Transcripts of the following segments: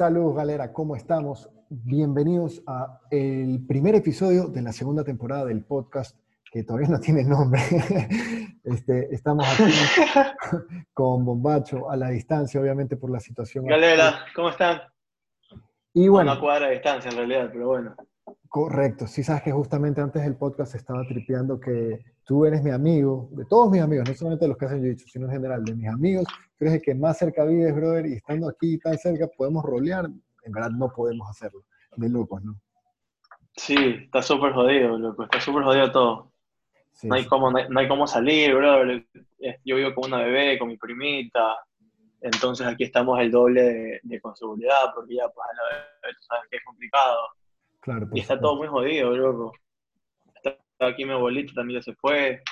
Saludos, galera, ¿cómo estamos? Bienvenidos a el primer episodio de la segunda temporada del podcast, que todavía no tiene nombre. Este, estamos aquí con Bombacho a la distancia, obviamente por la situación. Galera, ¿cómo están? Y bueno, Una cuadra de distancia en realidad, pero bueno. correcto. Sí sabes que justamente antes del podcast estaba tripeando que tú eres mi amigo, de todos mis amigos, no solamente de los que hacen jiu sino en general, de mis amigos, tú eres el que más cerca vives, brother, y estando aquí tan cerca podemos rolear, en verdad no podemos hacerlo, de locos, ¿no? Sí, está súper jodido, loco. Está súper jodido todo. Sí, No hay sí. cómo, no hay, no hay cómo salir, bro. Yo vivo con una bebé, con mi primita. Entonces aquí estamos el doble de, de con seguridad, porque ya, pues, a la vez, tú sabes que es complicado. Claro, Y está todo muy jodido, loco. Aquí mi abuelita, también ya se fue.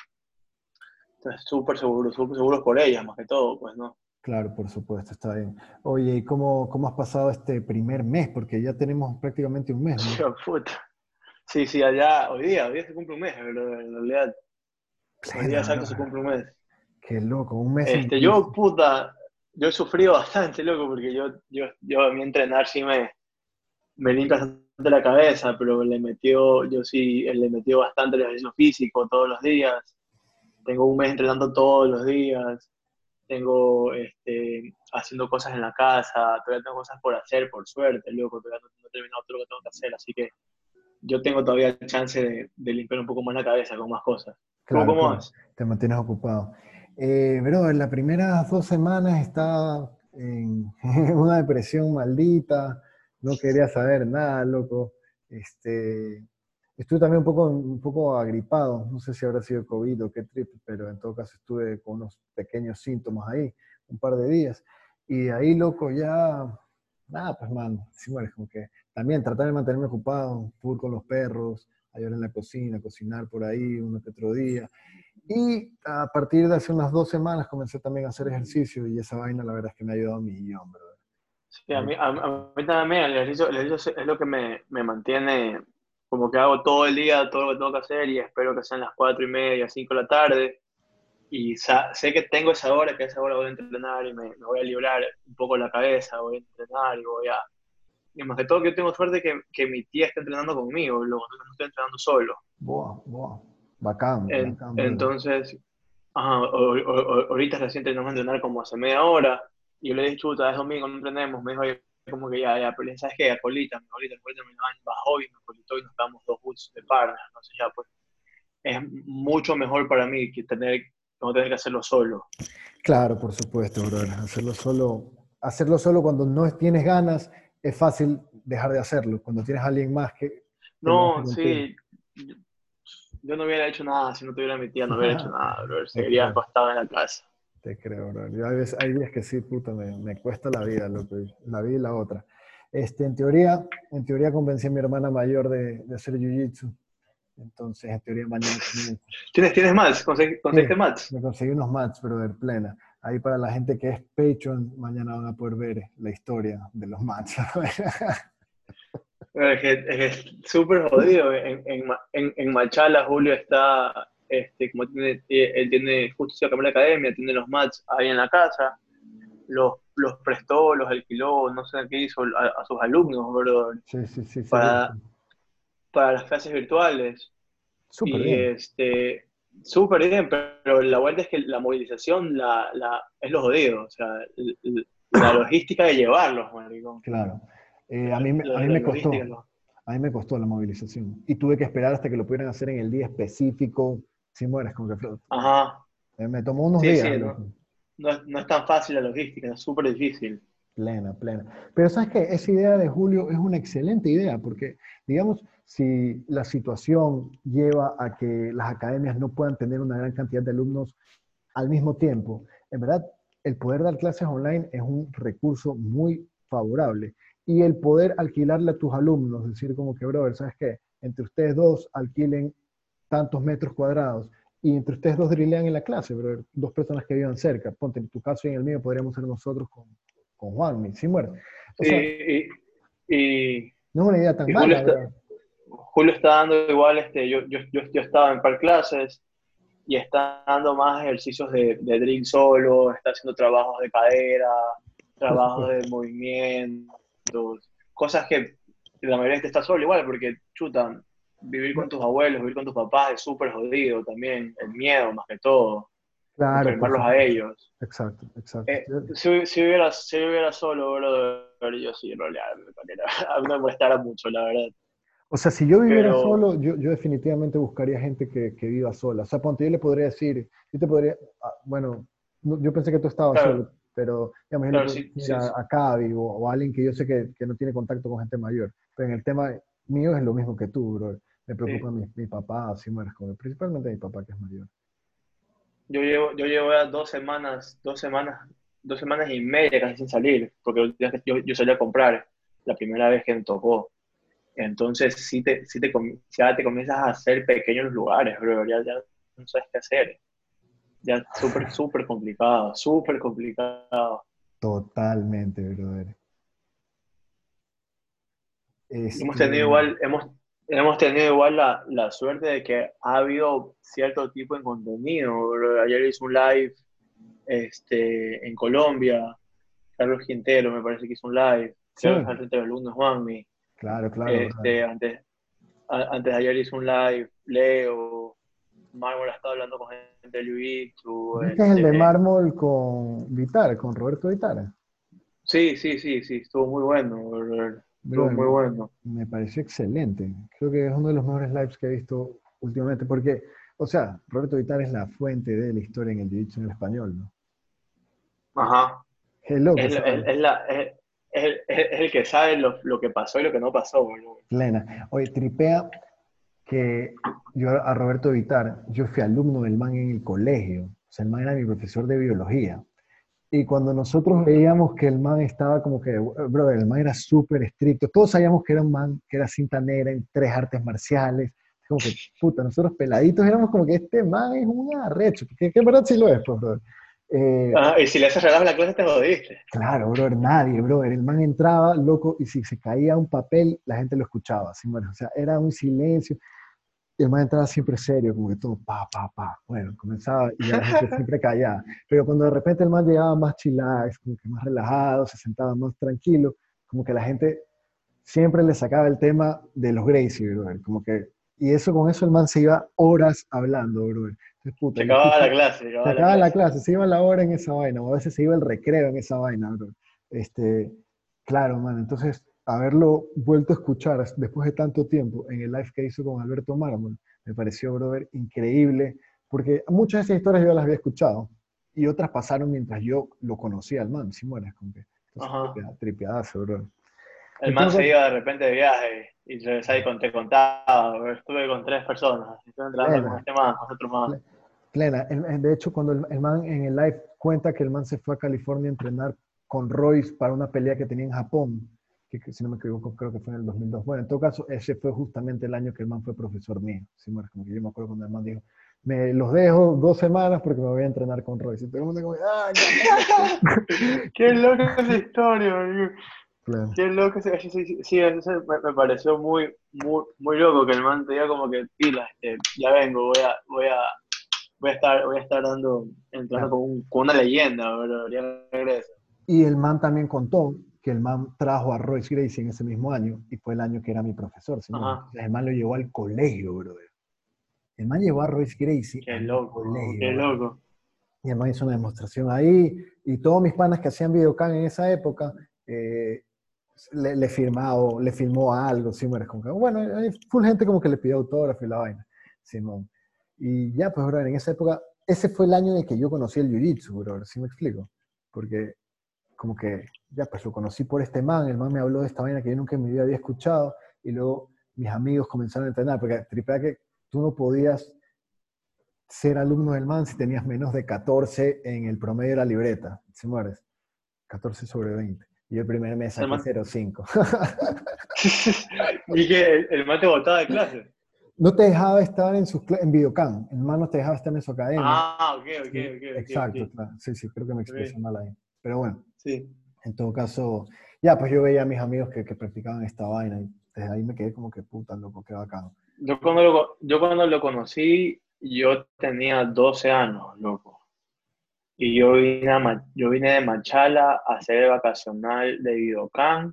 Entonces, súper seguro, súper seguros por ella, más que todo, pues, ¿no? Claro, por supuesto, está bien. Oye, ¿y cómo, cómo has pasado este primer mes? Porque ya tenemos prácticamente un mes, ¿no? Sí, sí, allá, hoy día, hoy día se cumple un mes, bro, en realidad. Hoy día exacto se cumple un mes. Qué loco, un mes. Este, yo, puta, yo he sufrido bastante, loco, porque yo, yo, yo a mí entrenar sí me, me limpia bastante la cabeza, pero le metió, yo sí, le metió bastante el ejercicio físico todos los días. Tengo un mes entrenando todos los días. Tengo, este, haciendo cosas en la casa. Todavía tengo cosas por hacer, por suerte, loco. Todavía no, no he terminado todo lo que tengo que hacer, así que yo tengo todavía chance de, de limpiar un poco más la cabeza con más cosas. ¿Tú Claro, cómo claro, vas? Te mantienes ocupado. Eh, bro, en las primeras dos semanas estaba en una depresión maldita, no quería saber nada, loco. Este, estuve también un poco, un poco agripado, no sé si habrá sido COVID o qué trip, pero en todo caso estuve con unos pequeños síntomas ahí, un par de días. Y ahí, loco, ya, nada, pues, man, sí, bueno, como que también tratar de mantenerme ocupado, full con los perros, ayudar en la cocina, cocinar por ahí uno que otro día. Y a partir de hace unas dos semanas comencé también a hacer ejercicio y esa vaina la verdad es que me ha ayudado un millón, brother. Sí, a mí, a, a mí también el ejercicio, el ejercicio es lo que me, me mantiene, como que hago todo el día, todo lo que tengo que hacer y espero que sean las cuatro y media, cinco de la tarde. Y sé que tengo esa hora, que a esa hora voy a entrenar y me, me voy a librar un poco la cabeza, voy a entrenar y voy a... Y más que todo que yo tengo suerte que, que mi tía está entrenando conmigo, luego no estoy entrenando solo. Buah, buah. Bacán, En- bacán, entonces, ajá, o- o- o- ahorita recién terminamos de entrenar como hace media hora, yo le dije, chuta, es domingo, no entrenemos, me dijo, oye, como que ya, ya, pero ¿sabes qué? A colita, mi colita, mi colita me bajó y me colitó y nos damos dos boots de par, entonces ya, pues, es mucho mejor para mí que tener, no tener que hacerlo solo. Claro, por supuesto, brother. Hacerlo solo, hacerlo solo cuando no tienes ganas es fácil dejar de hacerlo. Cuando tienes a alguien más que... No, sí, yo no hubiera hecho nada, si no tuviera mi tía, no hubiera hecho nada, bro, seguiría acostado en la casa. Te creo, bro. Yo hay, veces, hay días que sí, puta, me, me cuesta la vida, loco, la vida y la otra. Este, en teoría, en teoría convencí a mi hermana mayor de, de hacer jiu-jitsu. Entonces, en teoría mañana. ¿Tienes, tienes? ¿Consegui- ¿Conseguiste Sí. más? Me conseguí unos mats, brother, plena. Ahí para la gente que es Patreon, mañana van a poder ver la historia de los mats. Es que es, súper jodido. En, en, Ma- en, en Machala, Julio está, este, como tiene, eh, él tiene, justo se acabó la academia, tiene los mats ahí en la casa, los, los prestó, los alquiló, no sé qué hizo a, a sus alumnos, bro, sí, sí, sí. Para- para las clases virtuales. Súper y bien. este, súper bien, pero la vuelta es que la movilización la, la, es lo jodido, o sea, la logística de llevarlos, maricón. Claro. Eh, a mí, a mí me costó. A mí me costó la movilización. Y tuve que esperar hasta que lo pudieran hacer en el día específico. Si mueres, como que Ajá. eh, me tomó unos Sí, días. sí. No es, no es tan fácil la logística, es súper difícil. Plena, plena. Pero sabes que esa idea de Julio es una excelente idea, porque, digamos, si la situación lleva a que las academias no puedan tener una gran cantidad de alumnos al mismo tiempo, en verdad, el poder dar clases online es un recurso muy favorable. Y el poder alquilarle a tus alumnos, decir como que, brother, ¿sabes qué? Entre ustedes dos alquilen tantos metros cuadrados y entre ustedes dos drilean en la clase, brother, dos personas que vivan cerca. Ponte, en tu caso y en el mío podríamos ser nosotros con, con Juan, ¿sí muere? O Sí, sea, y, y no es una idea tan y mala, Julio está- brother. Julio está dando igual, este, yo, yo, yo, yo estaba en par clases y está dando más ejercicios de, de drill solo, está haciendo trabajos de cadera, trabajos de movimiento, eventos, cosas que la mayoría de gente está solo igual, porque chuta, vivir con tus abuelos, vivir con tus papás es súper jodido también, el miedo más que todo. Claro. Enfermarlos a ellos. Exacto, exacto. Eh, si, si, viviera, si viviera solo, bro, yo sí, en realidad, a mí me molestara mucho, la verdad. O sea, si yo viviera solo, yo, yo, definitivamente buscaría gente que, que, viva sola. O sea, ponte, yo le podría decir, yo te podría, ah, bueno, yo pensé que tú estabas solo, pero digamos, claro, a, Cavi o, a alguien que yo sé que, que, no tiene contacto con gente mayor. Pero en el tema mío es lo mismo que tú, bro. Me preocupa mi, mi, papá, si mueres con principalmente mi papá que es mayor. Yo llevo, yo llevo ya dos semanas, dos semanas, dos semanas y media casi sin salir, porque yo, yo salí a comprar la primera vez que me tocó. Entonces, si te, si te, ya te comienzas a hacer pequeños lugares, bro, ya, ya no sabes qué hacer. Ya súper, súper complicado, súper complicado. Totalmente, brother. Hemos tenido este, igual, hemos, hemos tenido igual la, la, suerte de que ha habido cierto tipo de contenido. Ayer hice un live este, en Colombia, Carlos Quintero me parece que hizo un live, sí. alumnos Juanmi. Claro, claro. Este, Antes, antes de ayer hice un live, Leo, Mármol ha estado hablando con gente de Jiu-Jitsu. ¿Este es el de Mármol con Vitar, con Roberto Vitar? Sí, sí, sí, sí, estuvo muy bueno. Estuvo muy bueno. Me pareció excelente. Creo que es uno de los mejores lives que he visto últimamente, porque, o sea, Roberto Vitar es la fuente de la historia en el Jiu-Jitsu en el español, ¿no? Ajá. Hello, es, la, es, el que sabe lo, que pasó y lo que no pasó, boludo. Plena. Oye, tripea que yo a Roberto Vitar, yo fui alumno del man en el colegio, o sea, el man era mi profesor de biología. Y cuando nosotros veíamos que el man estaba como que, bro, el man era súper estricto, todos sabíamos que era un man que era cinta negra en tres artes marciales, como que, puta, nosotros peladitos éramos como que este man es un arrecho, que, que verdad sí lo es, pues, bro. Eh, y si le haces relajo la clase te jodiste. Claro, brother, nadie, brother. El man entraba, loco, y si se caía un papel, la gente lo escuchaba. Así, bueno, o sea, era un silencio. Y el man entraba siempre serio, como que todo, pa, pa, pa. Bueno, comenzaba y la gente siempre callaba. Pero cuando de repente el man llegaba más chillax, como que más relajado, se sentaba más tranquilo, como que la gente siempre le sacaba el tema de los Gracie, brother. Como que, y eso con eso el man se iba horas hablando, brother se acababa la clase. Se acababa, la, clase. se iba la hora en esa vaina, o a veces se iba el recreo en esa vaina, bro. Este, claro, man, entonces haberlo vuelto a escuchar después de tanto tiempo en el live que hizo con Alberto Mármol, me pareció, brother, increíble, porque muchas de esas historias yo las había escuchado y otras pasaron mientras yo lo conocía al man, si mueres, con que tripeadazo, bro. El man se iba de repente de viaje y yo ahí con, te contaba, estuve con tres personas, estuve entrando con este man, con otro man. Plena. De hecho, cuando el, man en el live cuenta que el man se fue a California a entrenar con Royce para una pelea que tenía en Japón, que, si no me equivoco creo que fue en el 2002. Bueno, en todo caso, ese fue justamente el año que el man fue profesor mío. como que yo me acuerdo cuando el man dijo, me los dejo dos semanas porque me voy a entrenar con Royce. Y todo el mundo como, ¡ah! ¡Qué loca esa historia! Qué loco, sí, sí, sí me, pareció muy, muy, muy loco que el man te diga como que pila, este, ya vengo, voy a, voy a, voy a estar, voy a estar dando, entrando con, una leyenda, bro, ya regreso. Y el man también contó que el man trajo a Royce Gracie en ese mismo año y fue el año que era mi profesor. el man lo llevó al colegio, brother. El man llevó a Royce Gracie qué loco, Qué loco. Y el man hizo una demostración ahí y todos mis panas que hacían videocam en esa época eh, le, le, firmado, le firmó algo, sí, como bueno, hay full gente como que le pidió autógrafo y la vaina, Simón. Y ya, pues, bro, en esa época, ese fue el año en que yo conocí el Jiu-Jitsu, bro, ¿sí me explico? Porque como que, ya, pues lo conocí por este man, el man me habló de esta vaina que yo nunca en mi vida había escuchado, y luego mis amigos comenzaron a entrenar, porque tripea que tú no podías ser alumno del man si tenías menos de 14 en el promedio de la libreta, si mueres, 14 sobre 20. Y el primer mes saqué 0,5. y que el, el man te botaba de clase. No te dejaba estar en, sus, en videocam, el man no te dejaba estar en su academia. Ah, ok, ok, ok. Exacto, Claro. sí, sí, creo que me expresé mal ahí. Pero bueno, sí. En todo caso, ya, pues yo veía a mis amigos que, que, practicaban esta vaina y desde ahí me quedé como que puta, loco, qué bacano. Yo cuando lo, yo cuando lo conocí, yo tenía 12 años, loco. Y yo vine, yo vine de Machala a hacer el vacacional de Videocam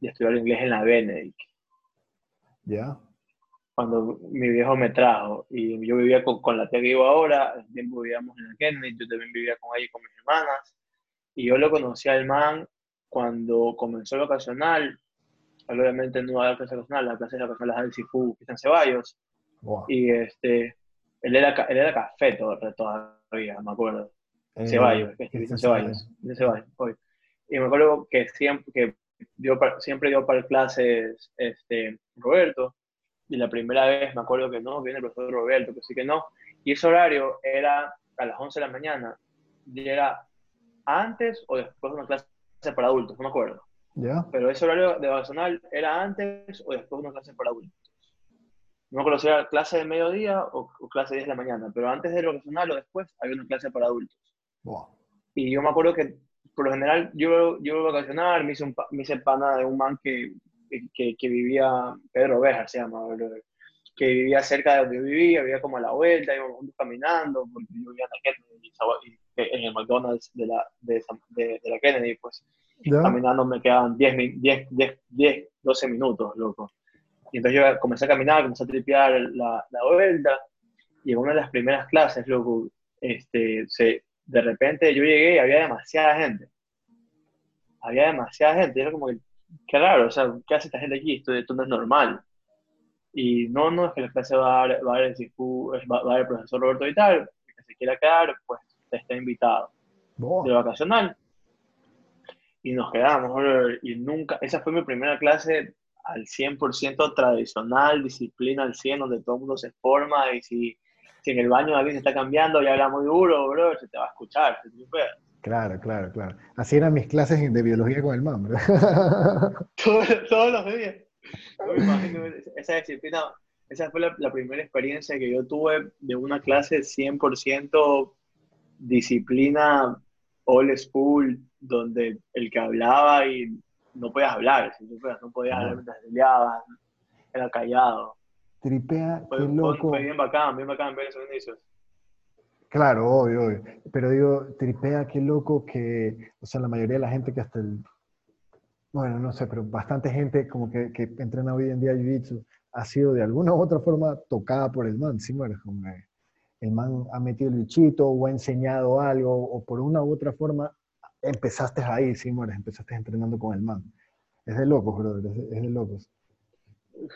y estudiar inglés en la Benedict. ¿Ya? Cuando mi viejo me trajo y yo vivía con, con la tía que vivo ahora, el tiempo vivíamos en la Kennedy, yo también vivía con ella y con mis hermanas. Y yo lo conocí al man cuando comenzó el ocasional. Obviamente no la clase ocasional, la clase ocasional la del Sifu, en Ceballos. Wow. Y este, él era, él era café todavía, me acuerdo. Eh, Ceballos, Cristian Ceballos, de Ceballos, hoy. Y me acuerdo que siempre, que dio siempre dio para clases este, Roberto, y la primera vez me acuerdo que no, viene el profesor Roberto, que sí que no, y ese horario era a las 11 de la mañana, y era antes o después de una clase para adultos, no me acuerdo, ¿Ya? pero ese horario de vacacional era antes o después de una clase para adultos. No me acuerdo si era clase de mediodía o, o clase de 10 de la mañana, pero antes del vacacional o después había una clase para adultos. Wow. Y yo me acuerdo que, por lo general, yo, yo iba a vacacionar, me hice, un, me hice pana de un man que, que, que vivía, Pedro Oveja se llama, que vivía cerca de donde yo vivía, vivía como a la vuelta, íbamos juntos caminando, porque yo vivía en y en el McDonald's de la, de, de, de la Kennedy, pues ¿Ya? caminando me quedaban 10, mi- 10, 10, 10, 12 minutos, loco. Y entonces yo comencé a caminar, comencé a tripear la, la vuelta, y en una de las primeras clases, loco, este, se, de repente yo llegué y había demasiada gente. Había demasiada gente, y era como que, qué raro, o sea, ¿qué hace esta gente aquí? Esto, esto no es normal. Y no, no, es que la clase va a dar, va a dar el, Sifu- va, va a dar el profesor Roberto y tal, el que se quiera quedar, pues está invitado Wow. de vacacional. Y nos quedamos, y nunca, esa fue mi primera clase al 100% tradicional, disciplina al 100, donde todo el mundo se forma y si, si en el baño alguien se está cambiando y habla muy duro, bro, se te va a escuchar. se te supera. Claro, claro, claro. Así eran mis clases de biología con el man, bro. Todos, todos los días. No me imagino esa disciplina, esa fue la, la primera experiencia que yo tuve de una clase 100% disciplina old school, donde el que hablaba y no podías hablar, si supieras, no podías hablar mientras peleabas, era callado. Tripea, qué Fue, fue- loco. fue bien bacán, bien bacán ver esos inicios. Claro, obvio, obvio. Pero digo, tripea, qué loco que, o sea, la mayoría de la gente que hasta el, bueno, no sé, pero bastante gente como que, que entrena hoy en día Jiu-Jitsu ha sido de alguna u otra forma tocada por el man, ¿sí? Bueno, como el man ha metido el bichito o ha enseñado algo o por una u otra forma empezaste ahí, sí, mueres, empezaste entrenando con el man. Es de locos, brother, es de, es de locos.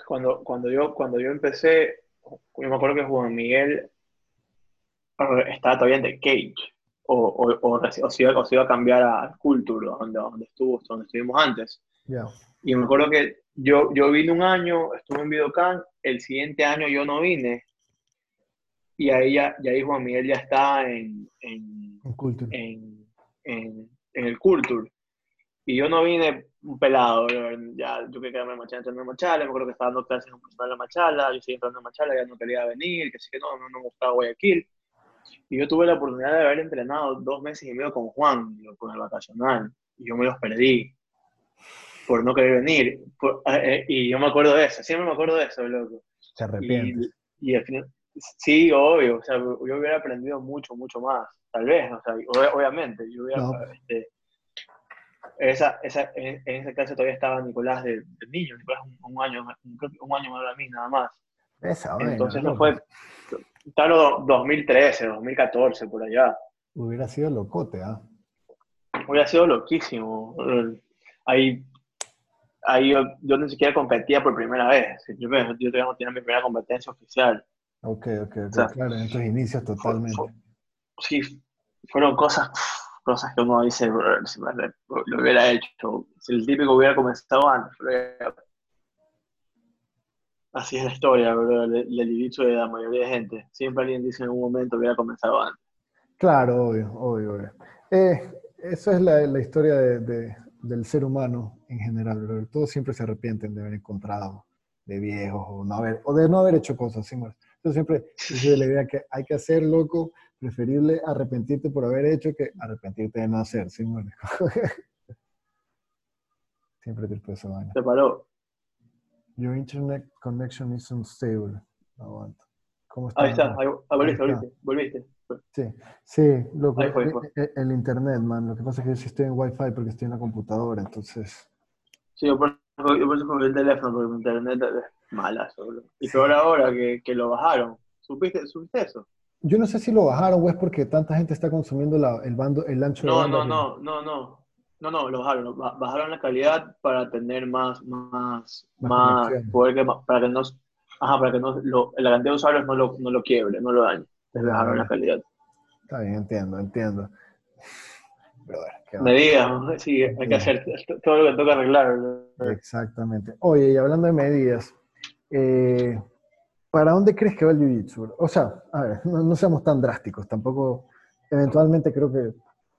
Cuando, cuando, yo, cuando yo empecé, yo me acuerdo que Juan Miguel estaba todavía en The Cage, o, o, o, se, iba, o se iba a cambiar a Culture, donde, donde, estuvo, donde estuvimos antes. Ya. Y me acuerdo que yo, yo vine un año, estuve en Videocam, el siguiente año yo no vine, y ahí, ya, y ahí Juan Miguel ya está en, en, En cultura. en, en, el Culture. Y yo no vine un pelado, bro. ya yo quería quedarme en Machala, entrando en Machala, me acuerdo que estaba dando clases en un personal en Machala, yo seguí entrando en Machala, ya no quería venir, que sí que no, no, no me gustaba Guayaquil. Y yo tuve la oportunidad de haber entrenado dos meses y medio con Juan, con el vacacional, y yo me los perdí por no querer venir. Por- eh, eh, y yo me acuerdo de eso, siempre me acuerdo de eso, loco. Se arrepiente. Y, y al final, sí, obvio, o sea, yo hubiera aprendido mucho, mucho más, tal vez, o sea, ob- obviamente, yo hubiera, No. este, esa, esa, en, en esa clase todavía estaba Nicolás de, de niño, Nicolás un, un año, que un año más de mí, nada más. Esa Entonces no loco. Fue, claro, 2013, 2014, por allá. Hubiera sido locote, ¿ah? Hubiera sido loquísimo. Ahí, ahí yo, yo ni siquiera competía por primera vez. Yo, yo todavía no tenía mi primera competencia oficial. Ok, ok, ok, sea, claro, en tus inicios totalmente. fue- sí, fueron cosas, cosas que uno dice, "Brother, si lo, lo hubiera hecho, si el típico hubiera comenzado antes, lo hubiera- así es la historia, bro, del del dicho de la mayoría de gente. Siempre alguien dice en un momento hubiera comenzado antes. Claro, obvio, obvio, obvio. Eh, eso es la, la historia de- de- del ser humano en general, bro. Todos siempre se arrepienten de haber encontrado de viejos o, no haber, o de no haber hecho cosas, ¿sí? Yo siempre sido de la idea que hay que hacer, loco, preferible arrepentirte por haber hecho que arrepentirte de no hacer, ¿sí, siempre te eso, vaina. Se paró. Your internet connection is unstable. Aguanta. ¿Cómo está? Ahí está, ahí, ah, volviste, Ahí está. volviste, volviste. Sí, sí, loco, Ahí fue, el, fue. el- el internet, man. Lo que pasa es que yo sí estoy en Wi-Fi porque estoy en la computadora, entonces. Sí, yo por yo por eso cogí el teléfono, porque mi internet es mala. Y peor ahora que, que lo bajaron. ¿Supiste, ¿Supiste eso? Yo no sé si lo bajaron o es porque tanta gente está consumiendo la, el, bando, el ancho no, de banda. No, no, no, no. No, no, lo bajaron. Bajaron la calidad para tener más, más, más, poder que, para que no, ajá, para que no, lo, la cantidad de usuarios no lo, no lo quiebre, no lo dañe. Les bajaron la calidad. Está bien, entiendo, entiendo. medidas, sí, hay que hacer todo lo que toca arreglar. Exactamente. Oye, y hablando de medidas, eh, ¿para dónde crees que va el Jiu-Jitsu? O sea, a ver, no, seamos tan drásticos, tampoco, eventualmente creo que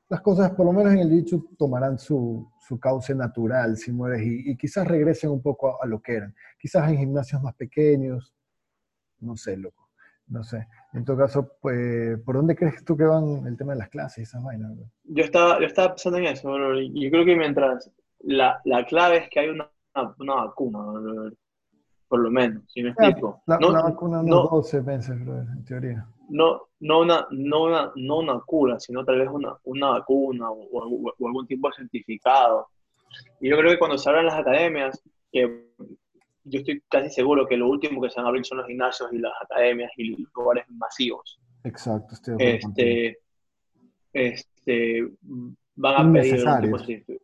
las cosas, por lo menos en el Jiu-Jitsu, tomarán su, su, cauce natural si mueres y, quizás regresen un poco a, a, lo que eran. Quizás en gimnasios más pequeños, no sé, loco. No sé. En todo caso, pues, ¿por dónde crees tú que van el tema de las clases y esas vainas? Yo estaba, yo estaba pensando en eso, bro. y yo creo que mientras la, la clave es que hay una, una vacuna, por lo menos, si me explico. La, no, vacuna no, 12 meses, bro, en teoría. No, no, una, no, una, no una cura, sino tal vez una, una vacuna o, o, algún tipo de certificado. Y yo creo que cuando se abran las academias, que yo estoy casi seguro que lo último que se van a abrir son los gimnasios y las academias y los lugares masivos. Exacto, estoy este, este, van a pedir tipo de,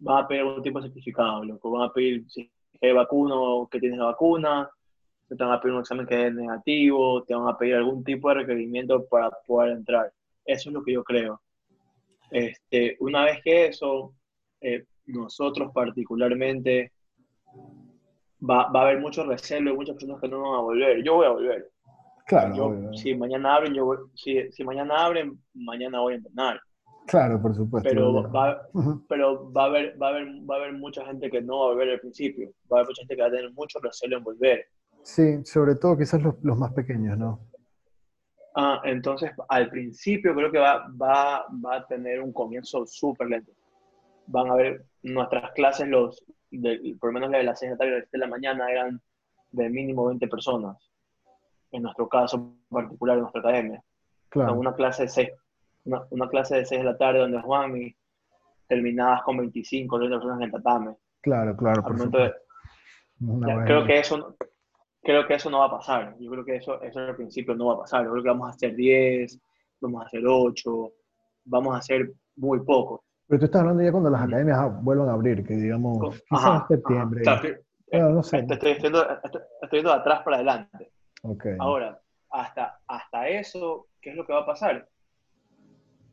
van a pedir algún tipo de certificado, loco. van a pedir es vacuno, que tienes la vacuna, te van a pedir un examen que es negativo, te van a pedir algún tipo de requerimiento para poder entrar. Eso es lo que yo creo. Este, una vez que eso, eh, nosotros particularmente va, va, a haber mucho recelo y muchas personas que no van a volver. Yo voy a volver. Claro. si mañana abren, yo si, si, mañana abren, mañana voy a entrenar. Claro, por supuesto. Pero, va, pero va, a haber, va, a haber, va a haber mucha gente que no va a volver al principio. Va a haber mucha gente que va a tener mucho recelo en volver. Sí, sobre todo quizás los, los más pequeños, ¿no? Ah, entonces, al principio creo que va, va, va a tener un comienzo súper lento. Van a ver nuestras clases, los, por lo menos la de las 6 de la tarde de la mañana, eran de mínimo 20 personas. En nuestro caso particular, en nuestra academia. Claro. Una clase de 6, una, clase de 6 de la tarde donde Juan y terminabas con 25 30 personas en el tatame. Claro, claro. Por creo que eso creo que eso no va a pasar. Yo creo que eso, eso al principio no va a pasar. Yo creo que vamos a hacer 10, vamos a hacer 8, vamos a hacer muy pocos. Pero tú estás hablando ya cuando las academias vuelvan a abrir, que digamos, quizás en septiembre. no sé. Estoy, estoy, yendo de atrás para adelante. Okay. Ahora, hasta, hasta eso, ¿qué es lo que va a pasar?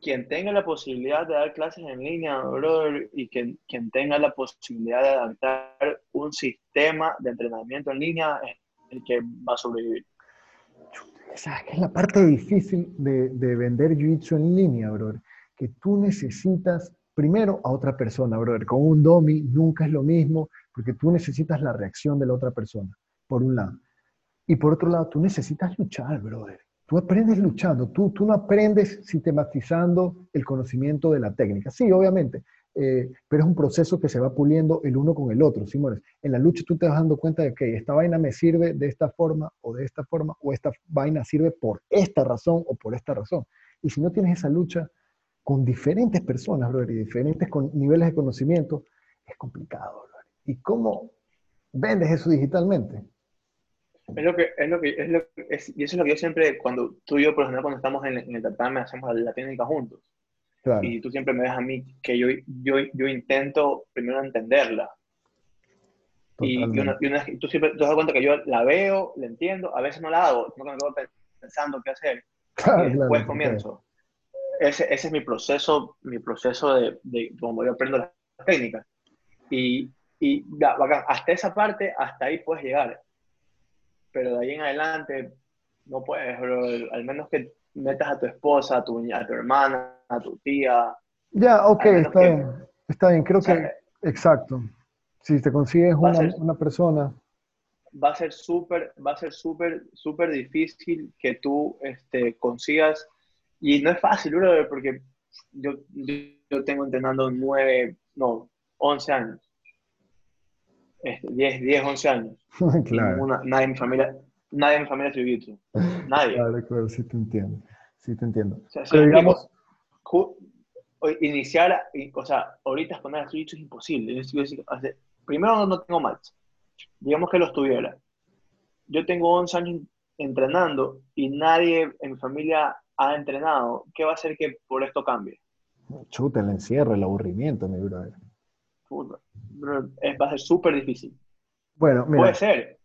Quien tenga la posibilidad de dar clases en línea, brother, y quien, quien tenga la posibilidad de adaptar un sistema de entrenamiento en línea es el que va a sobrevivir. ¿Sabes qué es la parte difícil de, de vender jiu-jitsu en línea, brother? Que tú necesitas primero a otra persona, brother. Con un domi nunca es lo mismo porque tú necesitas la reacción de la otra persona, por un lado. Y por otro lado, tú necesitas luchar, brother. Tú aprendes luchando, tú, tú no aprendes sistematizando el conocimiento de la técnica. Sí, obviamente, eh, pero es un proceso que se va puliendo el uno con el otro, ¿sí, En la lucha tú te vas dando cuenta de que esta vaina me sirve de esta forma o de esta forma, o esta vaina sirve por esta razón o por esta razón. Y si no tienes esa lucha, con diferentes personas, brother, y diferentes niveles de conocimiento, es complicado, brother. ¿Y cómo vendes eso digitalmente? Es lo que, es lo que, es lo es, y eso es lo que yo siempre, cuando tú y yo, por ejemplo, cuando estamos en, en el tatame, hacemos la técnica juntos. Claro. Y tú siempre me ves a mí que yo, yo, yo intento primero entenderla. Y, una, y tú siempre te das cuenta que yo la veo, la entiendo, a veces no la hago, no me quedo pensando qué hacer. Claro, y después comienzo ese, ese, es mi proceso, mi proceso de, de como yo aprendo las técnicas. Y, y hasta esa parte, hasta ahí puedes llegar. Pero de ahí en adelante, no puedes, bro. Al menos que metas a tu esposa, a tu, a tu hermana, a tu tía. Ya, ok, está bien. Está bien, creo que. Exacto. Si te consigues una, una persona va a ser súper, va a ser súper, súper difícil que tú este, consigas y no es fácil, brother, porque yo, yo, tengo entrenando nueve, no, once años. 10, 10, 11 años. claro. nadie en mi familia, nadie en mi familia es jiu Nadie. Claro, claro, sí te entiendo. Sí te entiendo. O sea, Pero digamos... iniciar, o sea, ahorita exponer a jiu es imposible. Hace primero no tengo match. Digamos que los tuviera. Yo tengo 11 años entrenando y nadie en mi familia ha entrenado. ¿Qué va a hacer que por esto cambie? Chuta, el encierro, el aburrimiento, mi brother. Es, va a ser súper difícil. Bueno, mira. Puede ser.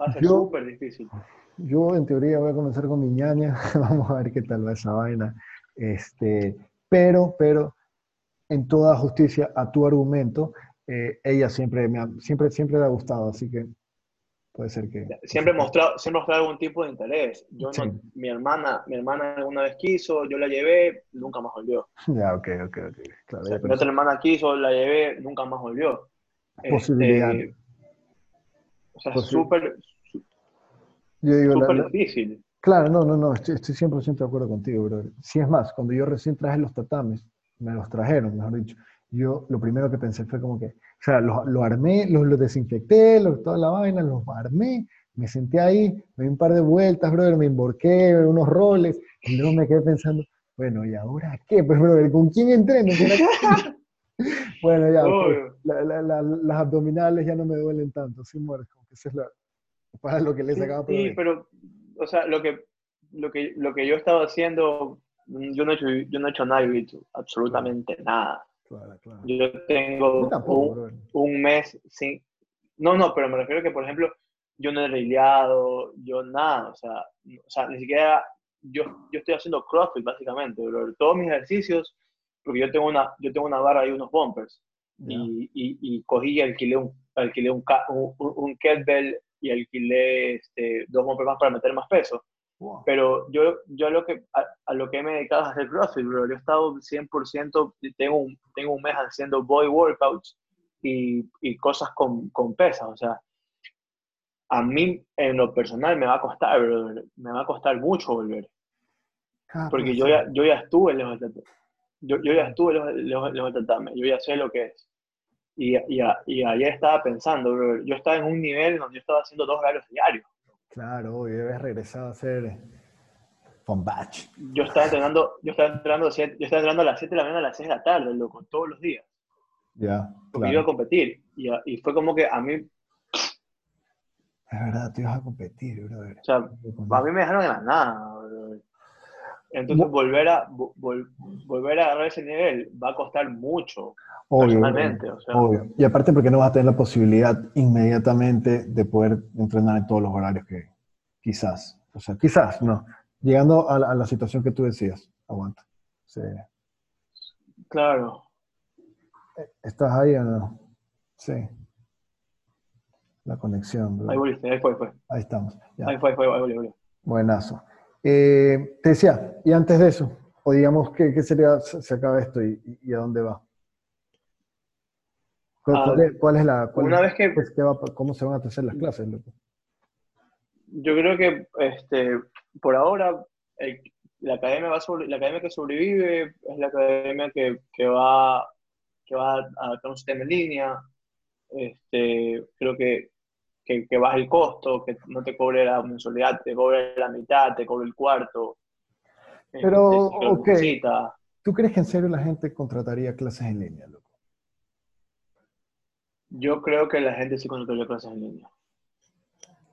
Va a ser súper difícil. Yo en teoría voy a comenzar con mi ñaña, vamos a ver qué tal va esa vaina. Este, pero, pero, en toda justicia a tu argumento, eh, ella siempre me ha, siempre, siempre le ha gustado, así que puede ser que... Siempre mostrado, siempre mostrado algún tipo de interés. Yo mi hermana, mi hermana alguna vez quiso, yo la llevé, nunca más volvió. Ya, ok, ok, ok. Claro, mi otra hermana quiso, la llevé, nunca más volvió. Posibilidad. Este, o sea, súper yo digo, súper difícil. Claro, no, no, no, estoy, estoy 100% de acuerdo contigo, bro. Si es más, cuando yo recién traje los tatames, me los trajeron, mejor dicho, yo lo primero que pensé fue como que, o sea, lo, lo armé, los lo desinfecté, toda la vaina, los armé, me senté ahí, me di un par de vueltas, brother, me emborqué, unos roles, y luego me quedé pensando, bueno, ¿y ahora qué? Pues, brother, ¿con quién entreno? bueno, ya, pues, las abdominales ya no me duelen tanto, sí mueres, como que esa es para lo que les sacaba Sí, pero, o sea, lo que, lo que, lo que yo he estado haciendo, yo no he hecho, yo no he hecho nada, absolutamente nada. Claro, claro. Yo tengo un, mes sin... No, no, pero me refiero a que, por ejemplo, yo no he reileado, yo nada, o sea, o sea, ni siquiera yo, yo estoy haciendo CrossFit básicamente, pero todos mis ejercicios, porque yo tengo una, yo tengo una barra y unos bumpers, y, y, y, cogí y alquilé un, alquilé un, un, un kettlebell y alquilé este, dos bumpers más para meter más peso. Pero yo, yo lo que, a, lo que me he dedicado es hacer CrossFit, bro. Yo he estado 100%, tengo un, tengo un mes haciendo body workouts y, y cosas con, con pesas. O sea, a mí en lo personal me va a costar, bro. Me va a costar mucho volver. Ah, Porque yo ya, yo ya estuve lejos del yo, yo ya estuve lejos, lejos del tatame. Yo ya sé lo que es. Y, y, y ayer estaba pensando, bro. Yo estaba en un nivel donde yo estaba haciendo dos horarios diarios. Claro, hoy debes regresar a hacer from batch. Yo estaba entrenando, yo estaba entrenando, yo estaba entrenando a las 7 de la mañana a las 6 de la tarde, loco, todos los días. Ya. porque iba a competir. Y, y, fue como que a mí. Es verdad, tú ibas a competir, brother. O sea, a mí me dejaron en la nada, brother. Entonces, volver a, volver a agarrar ese nivel va a costar mucho. Personalmente, o sea, obvio. Y aparte porque no vas a tener la posibilidad inmediatamente de poder entrenar en todos los horarios que quizás, o sea, quizás, no. Llegando a la, situación que tú decías, aguanta. Sí. Claro. ¿Estás ahí o no? Sí. La conexión. Ahí volviste, ahí fue, fue. Ahí estamos. Ahí fue, fue, ahí volvió. Buenazo. Eh, te decía, y antes de eso, o digamos, ¿qué, qué sería, se acaba esto y, y, a dónde va? ¿Cuál, ah, es, la... una vez que, ¿Cómo se van a hacer las clases, loco? Yo creo que este, por ahora la, academia va sobre, la academia que sobrevive es la academia que, que va, que va a tener un sistema en línea. Este, creo que que, que baje el costo, que no te cobre la mensualidad, te cobre la mitad, te cobre el cuarto. Pero, ok. ¿Tú crees que en serio la gente contrataría clases en línea, loco? Yo creo que la gente sí contrataría clases en línea.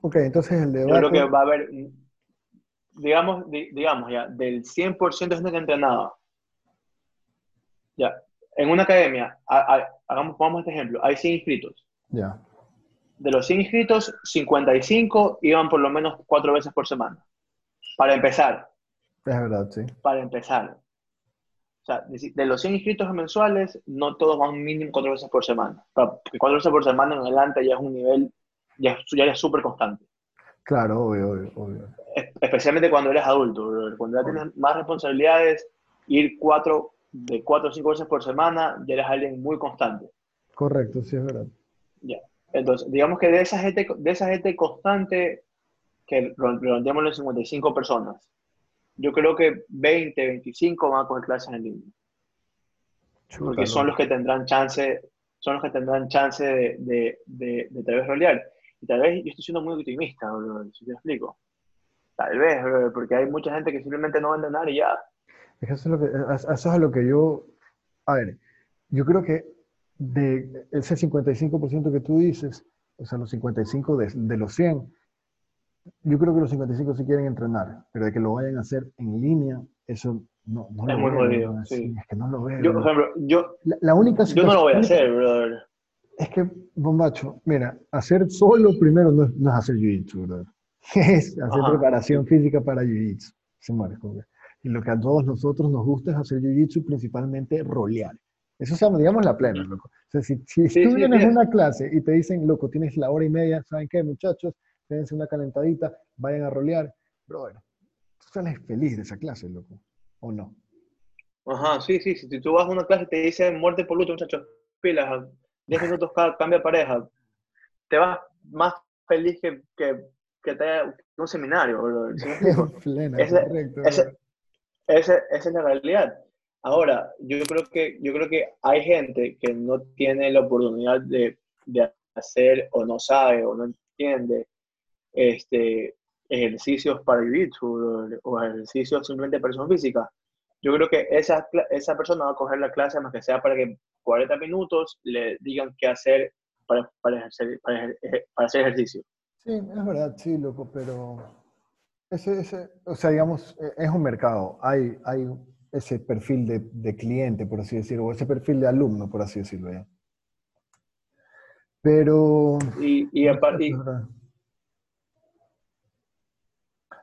Ok, entonces el debate... Yo creo que va a haber, digamos, digamos ya, del 100% de gente que entrenaba, ya, en una academia, hagamos, pongamos este ejemplo, hay 100 inscritos. Ya de los 100 inscritos, 55 iban por lo menos cuatro veces por semana. Para empezar. Es verdad, sí. Para empezar. O sea, de los 100 inscritos mensuales, no todos van mínimo cuatro veces por semana. Porque cuatro veces por semana en adelante ya es un nivel, ya, ya es súper constante. Claro, obvio, obvio, Especialmente cuando eres adulto, cuando ya tienes más responsabilidades, ir cuatro, de cuatro o cinco veces por semana, ya eres alguien muy constante. Correcto, sí, es verdad. Ya. Entonces, digamos que de esa gente, de esa gente constante, que redondeamos en 55 personas, yo creo que 20, 25 van a coger clases en línea. porque son los que tendrán chance, son los que tendrán chance de, de, de, de tal vez rolear. Y tal vez yo estoy siendo muy optimista, si te explico. Tal vez, porque hay mucha gente que simplemente no va a entrenar y ya. Eso es, lo que, eso es a lo que yo... A ver, yo creo que de ese 55% que tú dices, o sea, los 55 de, de, los 100, yo creo que los 55 sí quieren entrenar, pero de que lo vayan a hacer en línea, eso no, no es lo muy veo, jodido, sí. Es que no lo veo. Yo, por ejemplo, yo, la, la única yo no lo voy a hacer, brother. Es que, Bombacho, mira, hacer solo primero no es, no es hacer jiu-jitsu, brother. Es hacer Ajá. preparación física para jiu-jitsu. Se muere, que- Y lo que a todos nosotros nos gusta es hacer jiu-jitsu, principalmente rolear. Eso es, digamos, la plena, loco. O sea, si, si Sí, tú vienes sí. a una clase y te dicen, loco, tienes la hora y media, ¿saben qué, muchachos? Dense una calentadita, vayan a rolear. Brother, tú sales feliz de esa clase, loco. ¿O no? Ajá, sí, sí, si tú vas a una clase y te dicen muerte por luto, muchachos, pilas, 10 minutos cada, cambia de pareja, te vas más feliz que, que, que te haya- un seminario, brother. Ese- esa es la realidad. Ahora, yo creo que, yo creo que hay gente que no tiene la oportunidad de, de hacer o no sabe o no entiende este, ejercicios para jiu-jitsu o ejercicios simplemente de persona física. Yo creo que esa, esa persona va a coger la clase más que sea para que 40 minutos le digan qué hacer para, para, ejercer- para ejer- para hacer ejercicio. Sí, es verdad, sí, loco, pero ese, ese, o sea, digamos, eh, es un mercado. Hay, hay ese perfil de, de cliente, por así decirlo, o ese perfil de alumno, por así decirlo. ya. Pero Y, y, apar- y- es verdad.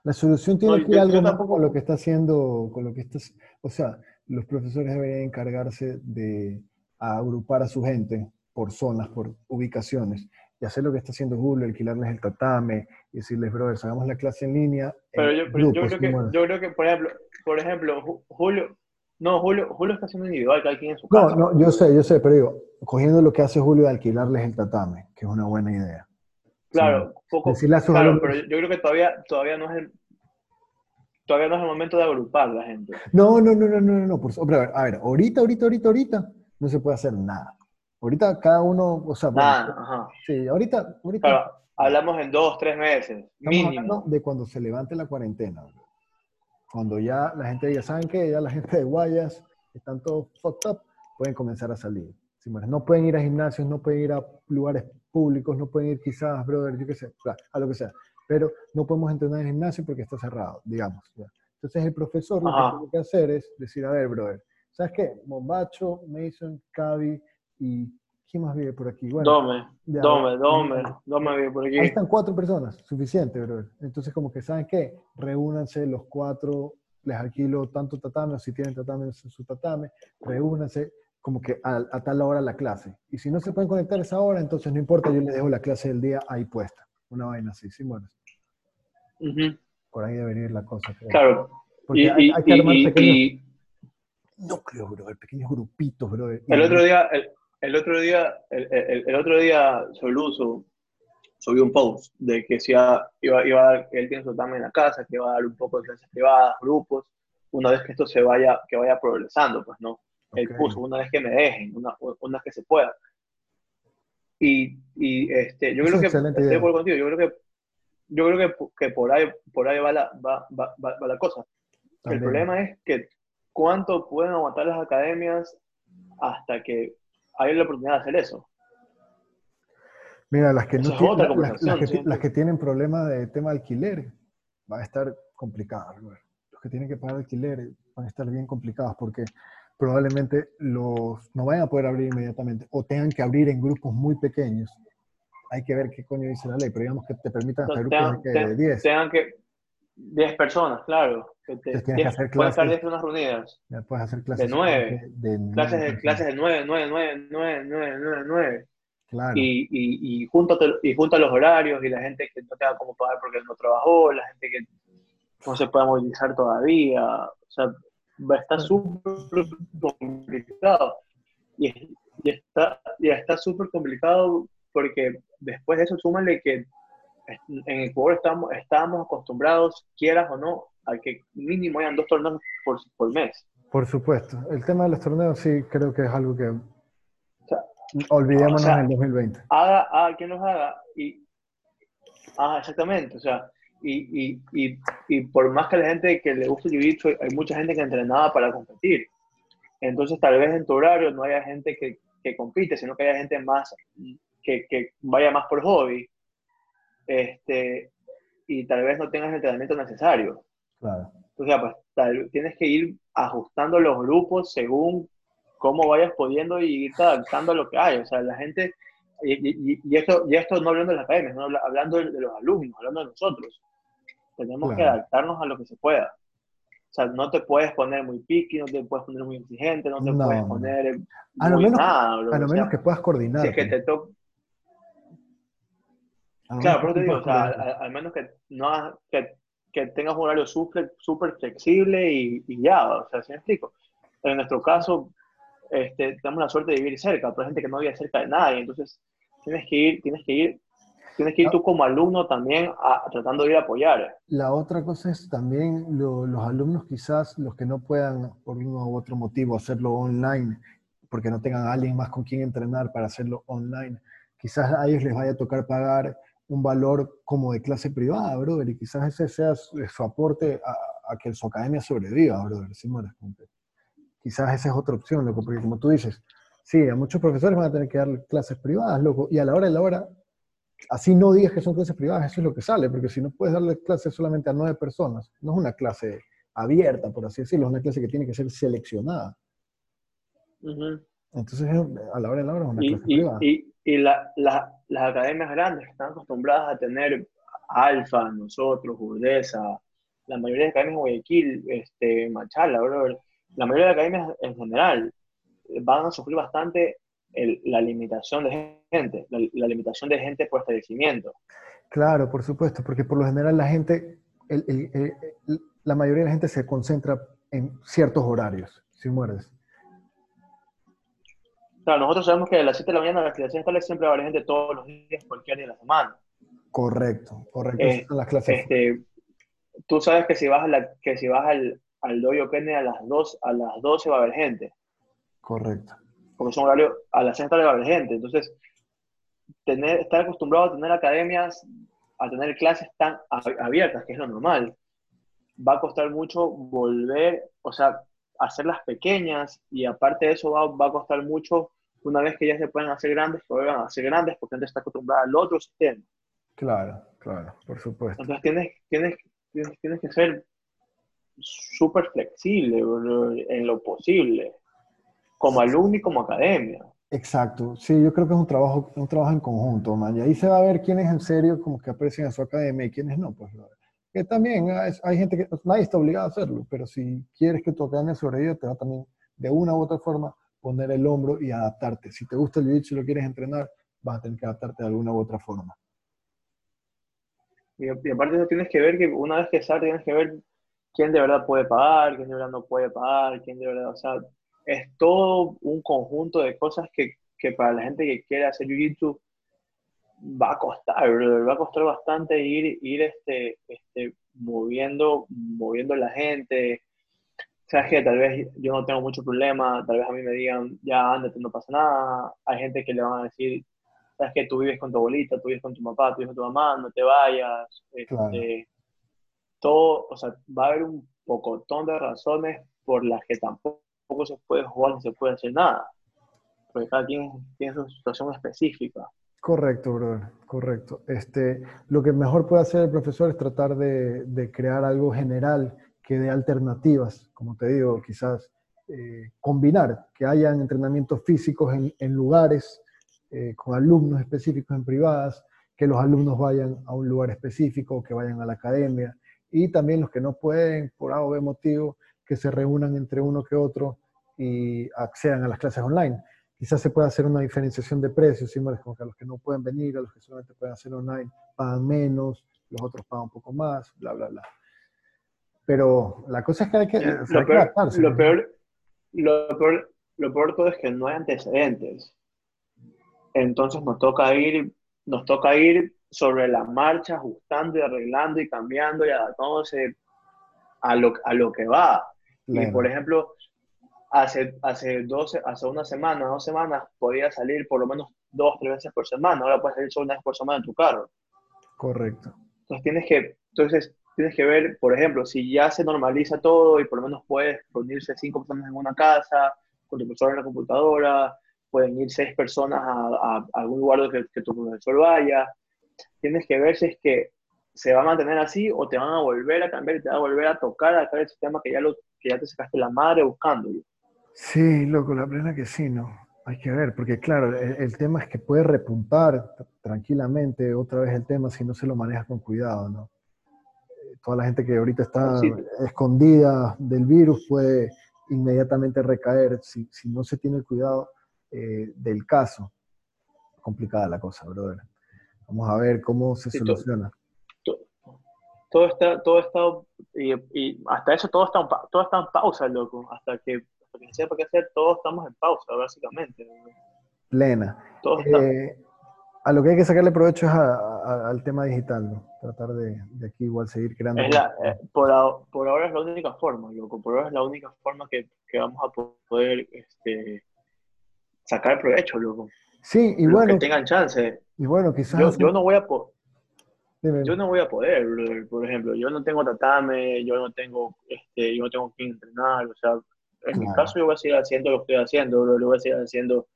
La solución tiene No, que ir algo más tampoco- con lo que está haciendo, con lo que está, o sea, los profesores deberían encargarse de agrupar a su gente por zonas, por ubicaciones, y hacer lo que está haciendo Julio, alquilarles el tatame y decirles, brothers, hagamos la clase en línea. Pero en yo, pero yo creo que, yo creo que, por ejemplo, por ejemplo, Ju- Julio, no, Julio, Julio está haciendo individual, cada quien en su No, casa. no, yo sé, yo sé, pero digo, cogiendo lo que hace Julio de alquilarles el tatame, que es una buena idea. Claro, poco, a sus claro, pero yo, creo que todavía, todavía no es el, todavía no es el momento de agrupar la gente. No, no, no, no, no, no, no, por, a ver, ahorita, ahorita, ahorita, ahorita, no se puede hacer nada. Ahorita cada uno, o sea, bueno, Nada, ajá. sí, ahorita, ahorita Claro, hablamos en dos, tres meses, mínimo. de cuando se levante la cuarentena. Cuando ya la gente diga, ¿saben qué? Ya la gente de Guayas están todos fucked up, pueden comenzar a salir. Sí, bueno, no pueden ir a gimnasios, no pueden ir a lugares públicos, no pueden ir quizás, brother, yo qué sé, a lo que sea. Pero no podemos entrenar en gimnasio porque está cerrado, digamos. Entonces el profesor lo que Ajá. tiene que hacer es decir, a ver, brother, ¿sabes qué? Mombacho, Mason, Cavi y ¿quién más vive por aquí? Bueno, Dome, ya, dome, dome, dome vive por aquí. Ahí están cuatro personas, suficiente, brother. Entonces, como que, ¿saben qué? Reúnanse los cuatro, les alquilo tanto tatame, o si tienen tatame su tatame, reúnanse como que a, a tal hora la clase. Y si no se pueden conectar a esa hora, entonces no importa, yo les dejo la clase del día ahí puesta. Una vaina así, sí, bueno, Ujú, por ahí debería ir la cosa. creo. Claro, Porque y, hay, hay que armar y- pequeños núcleos, brother, pequeños grupitos, y- El otro día, el, el otro día, el, el- el otro día Soluso subió un post de que si iba, iba, a dar, que él tiene su tatame en la casa, que iba a dar un poco de clases privadas, grupos, una vez que esto se vaya, que vaya progresando, pues no. Ok. puso una vez que me dejen, una, una vez que se pueda. Y, y este, yo Esa creo es que, estoy acuerdo contigo, yo creo que, yo creo que, que por ahí, por ahí va la, va, va, va- la cosa. El También. problema es que cuánto pueden aguantar las academias hasta que haya la oportunidad de hacer eso. Mira, las que, no es tienen- las- las, que, siento. las que tienen problema de tema de alquiler, van a estar complicadas. Los que tienen que pagar alquiler van a estar bien complicados porque probablemente los no vayan a poder abrir inmediatamente o tengan que abrir en grupos muy pequeños. Hay que ver qué coño dice la ley, pero digamos que te permitan hasta grupos Tengan, de, que- de ten- 10. tengan que 10 personas, claro. Que te, Entonces tienes que 10 hacer clases. 10 personas reunidas. Ya puedes hacer clases nueve. de nueve Clases de, personas. clases de 9, 9, 9, 9, 9, 9, 9. Claro. Y, y, y, junta, y junta los horarios y la gente que no tenga cómo pagar porque no trabajó, la gente que no se pueda movilizar todavía. O sea, va a estar súper complicado. Y, y está y está súper complicado porque después de eso, súmale que en Ecuador estamos, estamos acostumbrados, quieras o no, a que mínimo hayan dos torneos por, por mes. Por supuesto. El tema de los torneos sí creo que es algo que sea, olvidémonos o sea, en el 2020. haga, haga quien los haga y ah, exactamente, o sea, y, y, y, y por más que la gente que le guste el jiu-jitsu, hay mucha gente que entrenaba para competir. Entonces, tal vez en tu horario no haya gente que, que compite, sino que haya gente más que, que vaya más por hobby. Este, y tal vez no tengas el entrenamiento necesario. Claro. Entonces, pues tal, tienes que ir ajustando los grupos según cómo vayas pudiendo y ir adaptando a lo que hay. O sea, la gente, y, y, esto, y esto no hablando de las academias, no hablando de, los alumnos, hablando de nosotros. Tenemos que adaptarnos a lo que se pueda. O sea, no te puedes poner muy piqui, no te puedes poner muy exigente, no te puedes poner a lo menos, nada. a lo menos que puedas coordinar. Si es que te toca Claro, pero te digo, o sea, al, menos que, no, que, que tengas un horario súper super flexible y, y, ya, o sea, ¿sí me explico? En nuestro caso, este, tenemos la suerte de vivir cerca, pero hay gente que no vive cerca de nadie, entonces tienes que ir, tienes que ir, tienes que ir tú como alumno también a, tratando de ir a apoyar. La otra cosa es también los alumnos quizás, los que no puedan por uno u otro motivo hacerlo online, porque no tengan a alguien más con quien entrenar para hacerlo online, quizás a ellos les vaya a tocar pagar un valor como de clase privada, brother, y quizás ese sea su, aporte a, que su academia sobreviva, brother, si mueres Quizás esa es otra opción, loco, porque como tú dices, sí, a muchos profesores van a tener que dar clases privadas, loco, y a la hora de la hora, así no digas que son clases privadas, eso es lo que sale, porque si no puedes darle clases solamente a nueve personas, no es una clase abierta, por así decirlo, es una clase que tiene que ser seleccionada. Entonces, a la hora de la hora es una clase privada. Y, y la, las academias grandes están acostumbradas a tener Alfa, nosotros, Urdesa, la mayoría de academias Guayaquil, este, Machala, la mayoría de academias en general van a sufrir bastante la limitación de gente, la, limitación de gente por establecimiento. Claro, por supuesto, porque por lo general la gente, la mayoría de la gente se concentra en ciertos horarios, si mueres. Claro, nosotros sabemos que a las 7 de la mañana las clases tales siempre va a haber gente todos los días, cualquier día de la semana. Correcto, correcto. Eh, las clases. Este, tú sabes que si vas, a la, que si vas al, al Doyo Kennedy a las 2, a las 12 va a haber gente. Correcto. Porque son horarios, a las 6 va a haber gente. Entonces, tener, estar acostumbrado a tener academias, a tener clases tan abiertas, que es lo normal, va a costar mucho volver, o sea, hacerlas pequeñas y aparte de eso va, va a costar mucho una vez que ya se pueden hacer grandes, que vuelvan a ser grandes porque antes está acostumbrada al otro sistema. Claro, claro, por supuesto. Entonces tienes, tienes, tienes, que ser súper flexible en lo posible, como alumno y como academia. Exacto, sí, yo creo que es un trabajo, un trabajo en conjunto, man, y ahí se va a ver quiénes en serio como que aprecian a su academia y quiénes no, pues que también hay, gente que nadie está obligado a hacerlo, pero si quieres que tu academia sobreviva, te va también de una u otra forma poner el hombro y adaptarte. Si te gusta el jiu y lo quieres entrenar, vas a tener que adaptarte de alguna u otra forma. Y, aparte eso tienes que ver que una vez que sales tienes que ver quién de verdad puede pagar, quién de verdad no puede pagar, quién de verdad, o sea, es todo un conjunto de cosas que, que para la gente que quiere hacer jiu-jitsu va a costar, va a costar bastante ir, ir este, este, moviendo, moviendo la gente. Sabes que tal vez yo no tengo mucho problema, tal vez a mí me digan, ya ándate, no pasa nada. Hay gente que le van a decir, sabes que tú vives con tu abuelita, tú vives con tu papá, tú vives con tu mamá, no te vayas. Este, todo, o sea, va a haber un pocotón de razones por las que tampoco se puede jugar ni se puede hacer nada. Porque cada quien tiene su situación específica. Correcto, brother, correcto. Este, lo que mejor puede hacer el profesor es tratar de, crear algo general que dé alternativas, como te digo, quizás eh, combinar, que hayan entrenamientos físicos en, lugares eh, con alumnos específicos en privadas, que los alumnos vayan a un lugar específico, que vayan a la academia, y también los que no pueden, por algo de motivo, que se reúnan entre uno que otro y accedan a las clases online quizás se pueda hacer una diferenciación de precios, ¿sí? como que a los que no pueden venir, a los que solamente pueden hacer online, pagan menos, los otros pagan un poco más, bla, bla, bla. Pero la cosa es que hay que, lo, peor, lo, peor, lo, peor, lo peor todo es que no hay antecedentes. Entonces nos toca ir, nos toca ir sobre la marcha, ajustando y arreglando y cambiando y adaptándose a lo, a lo que va. Y por ejemplo, hace, hace, 12, hace una semana, dos semanas, podía salir por lo menos dos, tres veces por semana. Ahora puedes salir solo una vez por semana en tu carro. Correcto. Entonces tienes que, entonces, tienes que ver, por ejemplo, si ya se normaliza todo y por lo menos puedes reunirse cinco personas en una casa, con tu profesor en la computadora, pueden ir seis personas a, algún lugar que, que tu profesor vaya. Tienes que ver si es que se va a mantener así o te van a volver a cambiar te van a volver a tocar a el sistema que ya, lo, que ya te sacaste la madre buscándolo. Sí, loco, la plena que sí, ¿no? Hay que ver, porque claro, el, tema es que puede repuntar tranquilamente otra vez el tema si no se lo maneja con cuidado, ¿no? Toda la gente que ahorita está escondida del virus puede inmediatamente recaer si, si no se tiene el cuidado eh, del caso. Complicada la cosa, brother. Vamos a ver cómo se soluciona. Todo, está, todo está, y, hasta eso todo está, todo está en pausa, loco. Hasta que, hasta que no sepa qué hacer, todos estamos en pausa, básicamente. Plena. Eh, a lo que hay que sacarle provecho es al tema digital, ¿no? Tratar de, de, aquí igual seguir creando. Es la, eh, por, por, ahora es la única forma, loco. Por ahora es la única forma que, que vamos a poder este, sacar provecho, loco. Sí, y bueno. Que tengan chance. Y bueno, quizás. Yo, no voy a Yo no voy a poder, por ejemplo, yo no tengo tatame, yo no tengo, este, yo no tengo que entrenar, o sea, en mi caso yo voy a seguir haciendo lo que estoy haciendo, lo voy a seguir haciendo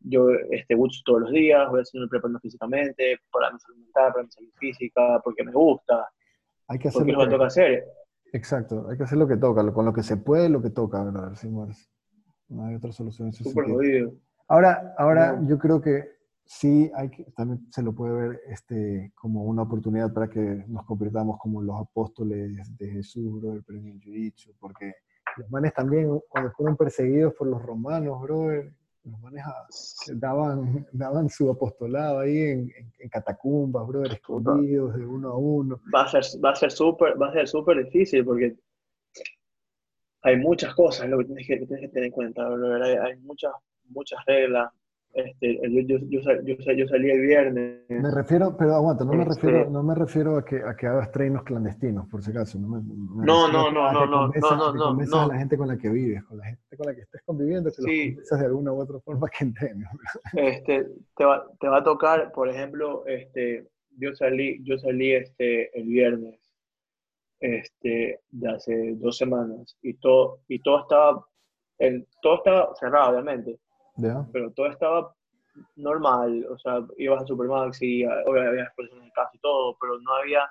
yo este gusto todos los días, voy a seguir preparando físicamente, para mi salud mental, para mi salud física, porque me gusta. Hay que hacer lo que toca hacer. Exacto, hay que hacer lo que toca, con lo que se puede, lo que toca, ¿verdad? No hay otra solución. Súper jodido. Ahora, ahora yo creo que sí hay que, también se lo puede ver este, como una oportunidad para que nos convirtamos como los apóstoles de Jesús, bro, el en Jiu-Jitsu, porque los manes también, cuando fueron perseguidos por los romanos, bro, los manes daban, daban su apostolado ahí en, en, catacumbas, bro, escondidos de uno a uno. Va a ser, va a ser súper, va a ser súper difícil porque hay muchas cosas lo que tienes que, tienes que tener en cuenta, bro. Hay, hay muchas muchas reglas. Este, yo, yo, yo, yo, salí el viernes. Me refiero, pero aguanta, no me este refiero, no me refiero a que, a que hagas treinos clandestinos, por si acaso. No, no, no, no, no, no, no, no, no, a la gente con la que vives, con la gente con la que estés conviviendo, que sí. los de alguna u otra forma que entrenes. Este, te, va, te va a tocar, por ejemplo, este, yo salí, yo salí este, el viernes este, de hace dos semanas y todo, y todo estaba, el, todo estaba cerrado, obviamente pero todo estaba normal, o sea, ibas a Supermax y obviamente había en casa y todo, pero no había,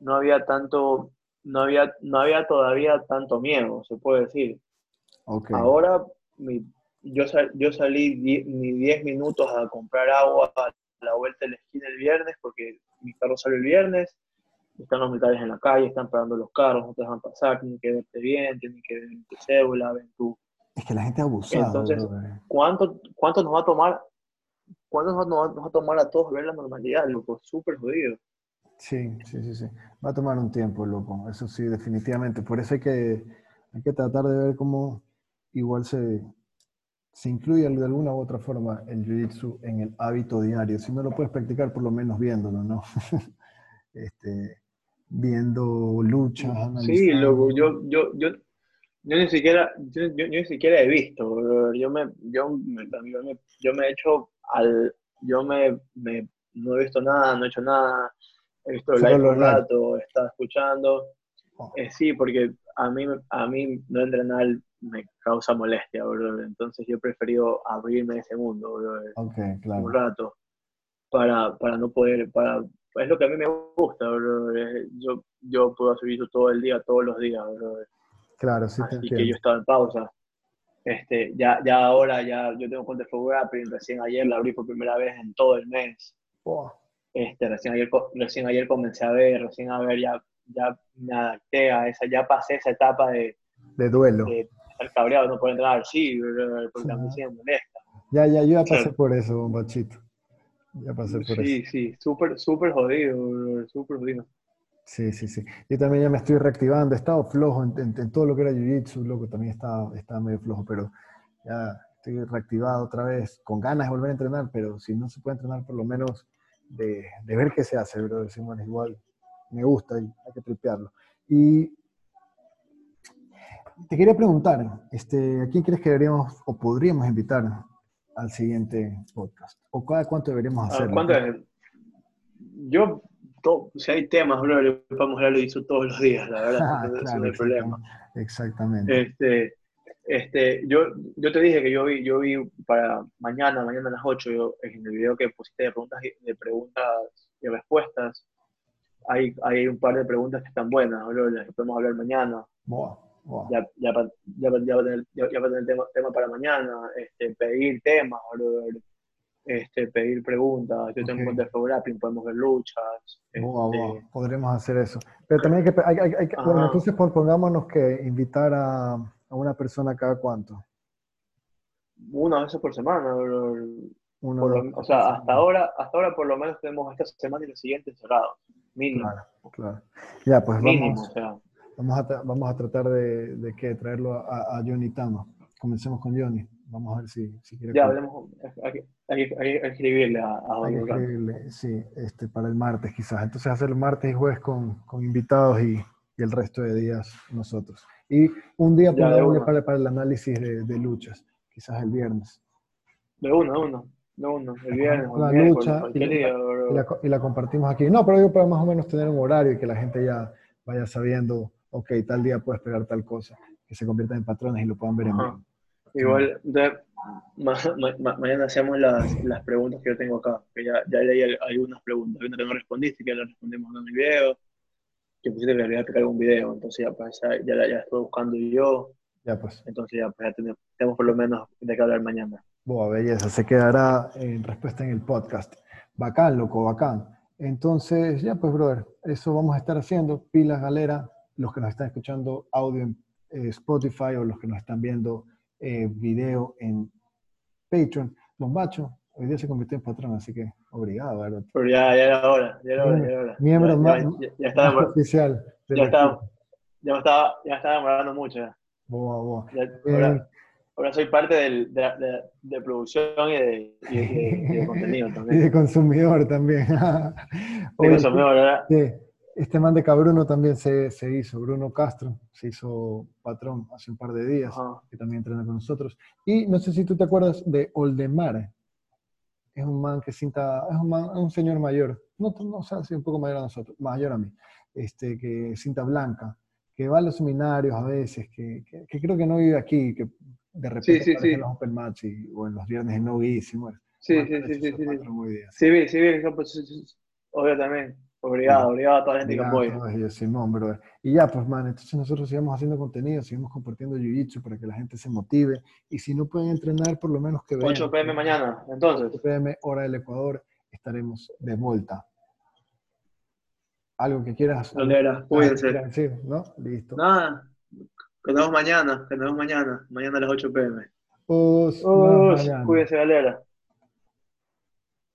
no había tanto, no había, no había todavía tanto miedo, se puede decir. Ahora yo, yo salí ni 10 minutos a comprar agua a la vuelta de la esquina el viernes porque mi carro sale el viernes, están los militares en la calle, están parando los carros, no te dejan pasar, tienen que verte bien, tienen que ver tu cédula, ven tu, es que la gente abusa. Entonces, ¿cuánto, ¿cuánto nos va a tomar? ¿Cuánto nos va, a tomar a todos ver la normalidad, loco? Súper jodido. Sí, sí, sí, sí. Va a tomar un tiempo, loco. Eso sí, definitivamente. Por eso hay que, hay que tratar de ver cómo igual se, se incluye de alguna u otra forma el jiu-jitsu en el hábito diario. Si no lo puedes practicar, por lo menos viéndolo, ¿no? este, viendo luchas, Sí, loco. Yo, yo, yo, yo ni siquiera, yo, ni siquiera he visto, yo me, yo, yo me he hecho al, yo me, me, no he visto nada, no he hecho nada, he visto el live un rato, he estado escuchando, oh. eh, sí, porque a mí, a mí no entrenar me causa molestia, bro, entonces yo he preferido abrirme ese mundo, bro, un rato, para, para no poder, para, es lo que a mí me gusta, bro, yo, yo puedo hacer eso todo el día, todos los días, bro. Claro, sí. Así que yo estaba en pausa. Este, ya, ya ahora ya yo tengo cuenta de Flow recién ayer la abrí por primera vez en todo el mes. Este, recién, ayer, recién ayer comencé a ver, recién a ver, ya, ya me adapté a esa, ya pasé esa etapa de, de duelo. De estar cabreado, no puedo entrar, sí, porque a mí sí me molesta. Ya, ya, yo ya pasé por eso, bombachito. Ya pasé por eso. Sí, sí, súper, súper jodido, súper jodido. Sí, sí, sí. Yo también ya me estoy reactivando. He estado flojo en, todo lo que era Jiu-Jitsu, loco, también estaba, estaba medio flojo, pero ya estoy reactivado otra vez, con ganas de volver a entrenar, pero si no se puede entrenar, por lo menos de, ver qué se hace, pero decimos igual, me gusta y hay que tripearlo. Y te quería preguntar, este, ¿a quién crees que deberíamos o podríamos invitar al siguiente podcast? ¿O cada cuánto deberíamos hacerlo? ¿Cuánto Yo si hay temas, bro, podemos hablar de eso todos los días, la verdad, ah, no hay problema. Exactamente. Este, Este, yo, yo te dije que yo vi, yo vi para mañana, mañana a las 8, yo, en el video que pusiste de preguntas, y- de preguntas y respuestas, hay, hay un par de preguntas que están buenas, bro, las que podemos hablar mañana. Ya, ya, ya, va a tener, ya, ya va a tener tema, tema para mañana, este, pedir temas, bro, este, pedir preguntas. Yo tengo Ok. un cuenta de Fograpping, podemos ver luchas. Buah, este, buah, Podremos hacer eso. Pero también hay que, hay, hay- hay que- bueno, entonces pon- pongámonos que invitar a, a una persona cada cuánto. una vez por semana. Uno, Por lo- o sea, hasta ahora, hasta ahora por lo menos tenemos esta semana y la siguiente cerrados. Mínimo. Claro, claro. Ya, pues Mínimo, vamos, o sea. vamos, a, vamos a tratar de, de que traerlo a, a Johnny Tama. Comencemos con Johnny. Vamos a ver si, si quiere. Ya hablemos, hay, que- hay, hay que escribirle a, a Hay escribirle, sí, este, para el martes quizás. Entonces hacer el martes y jueves con, con invitados y, y el resto de días nosotros. Y un día una. para, para el análisis de, de luchas, quizás el viernes. De uno, de uno, de uno. El viernes, La el lucha y- día, bro. Y la, y la compartimos aquí. No, pero yo para más o menos tener un horario y que la gente ya vaya sabiendo, ok, tal día puedo esperar tal cosa, que se conviertan en patrones y lo puedan ver en vivo. Igual, de- ma- ma- ma- mañana hacemos las, las preguntas que yo tengo acá, que ya, ya leí al- algunas preguntas. Que no respondiste, que ya la respondimos en el video, que pusiste que había que algún video, entonces ya, pues, ya, ya, la- ya estoy buscando yo, Ya pues, entonces ya, pues, ya tenemos, tenemos por lo menos de qué hablar mañana. boa, belleza, se quedará en respuesta en el podcast. Bacán, loco, bacán. Entonces, ya pues, brother, eso vamos a estar haciendo. Pilas, galera, los que nos están escuchando audio en eh, Spotify o los que nos están viendo eh, video en Patreon. Don Bacho, hoy día se convirtió en patrón, así que obrigado. Pero ya, ya era hora, ya era hora, ya era hora. Miembro ya, más- ya, ya, estaba, Más oficial. ya estaba, ya me estaba, ya estaba demorando mucho. Ya. Boa, boa. Ya- Bien. ahora, ahora soy parte del, de, de, de producción y de, y de- y de contenido Y también. de consumidor también. De consumidor, ¿verdad? sí, este man de Cabruno también se, se hizo, Bruno Castro, se hizo patrón hace un par de días, Ajá. que también entrena con nosotros. Y no sé si tú te acuerdas de Oldemar. Es un man que cinta, es un, man- un señor mayor, no, no o sea, sí, un poco mayor a nosotros, mayor a mí, este, que cinta blanca, que va a los seminarios a veces, que, que- que creo que no vive aquí, que de repente sí, aparece sí. en los open match y- o en los viernes en no y muere. Sí, sí, sí, sí, sí, sí. Sí, sí, sí, sí, sí. obvio también. Obrigado, obrigado a toda la gente que apoya. Simón. Y ya, pues, man, entonces nosotros sigamos haciendo contenido, seguimos compartiendo Jiu-Jitsu para que la gente se motive. Y si no pueden entrenar, por lo menos que vean. 8 pm mañana, entonces. 8 pm, hora del Ecuador, estaremos de vuelta. ¿Algo que quieras Galera, algo que cuídense. decir? ¿No? Listo. Nada, que nos vemos mañana, que nos vemos mañana, mañana a las 8 pm. Mañana. cuídense, galera.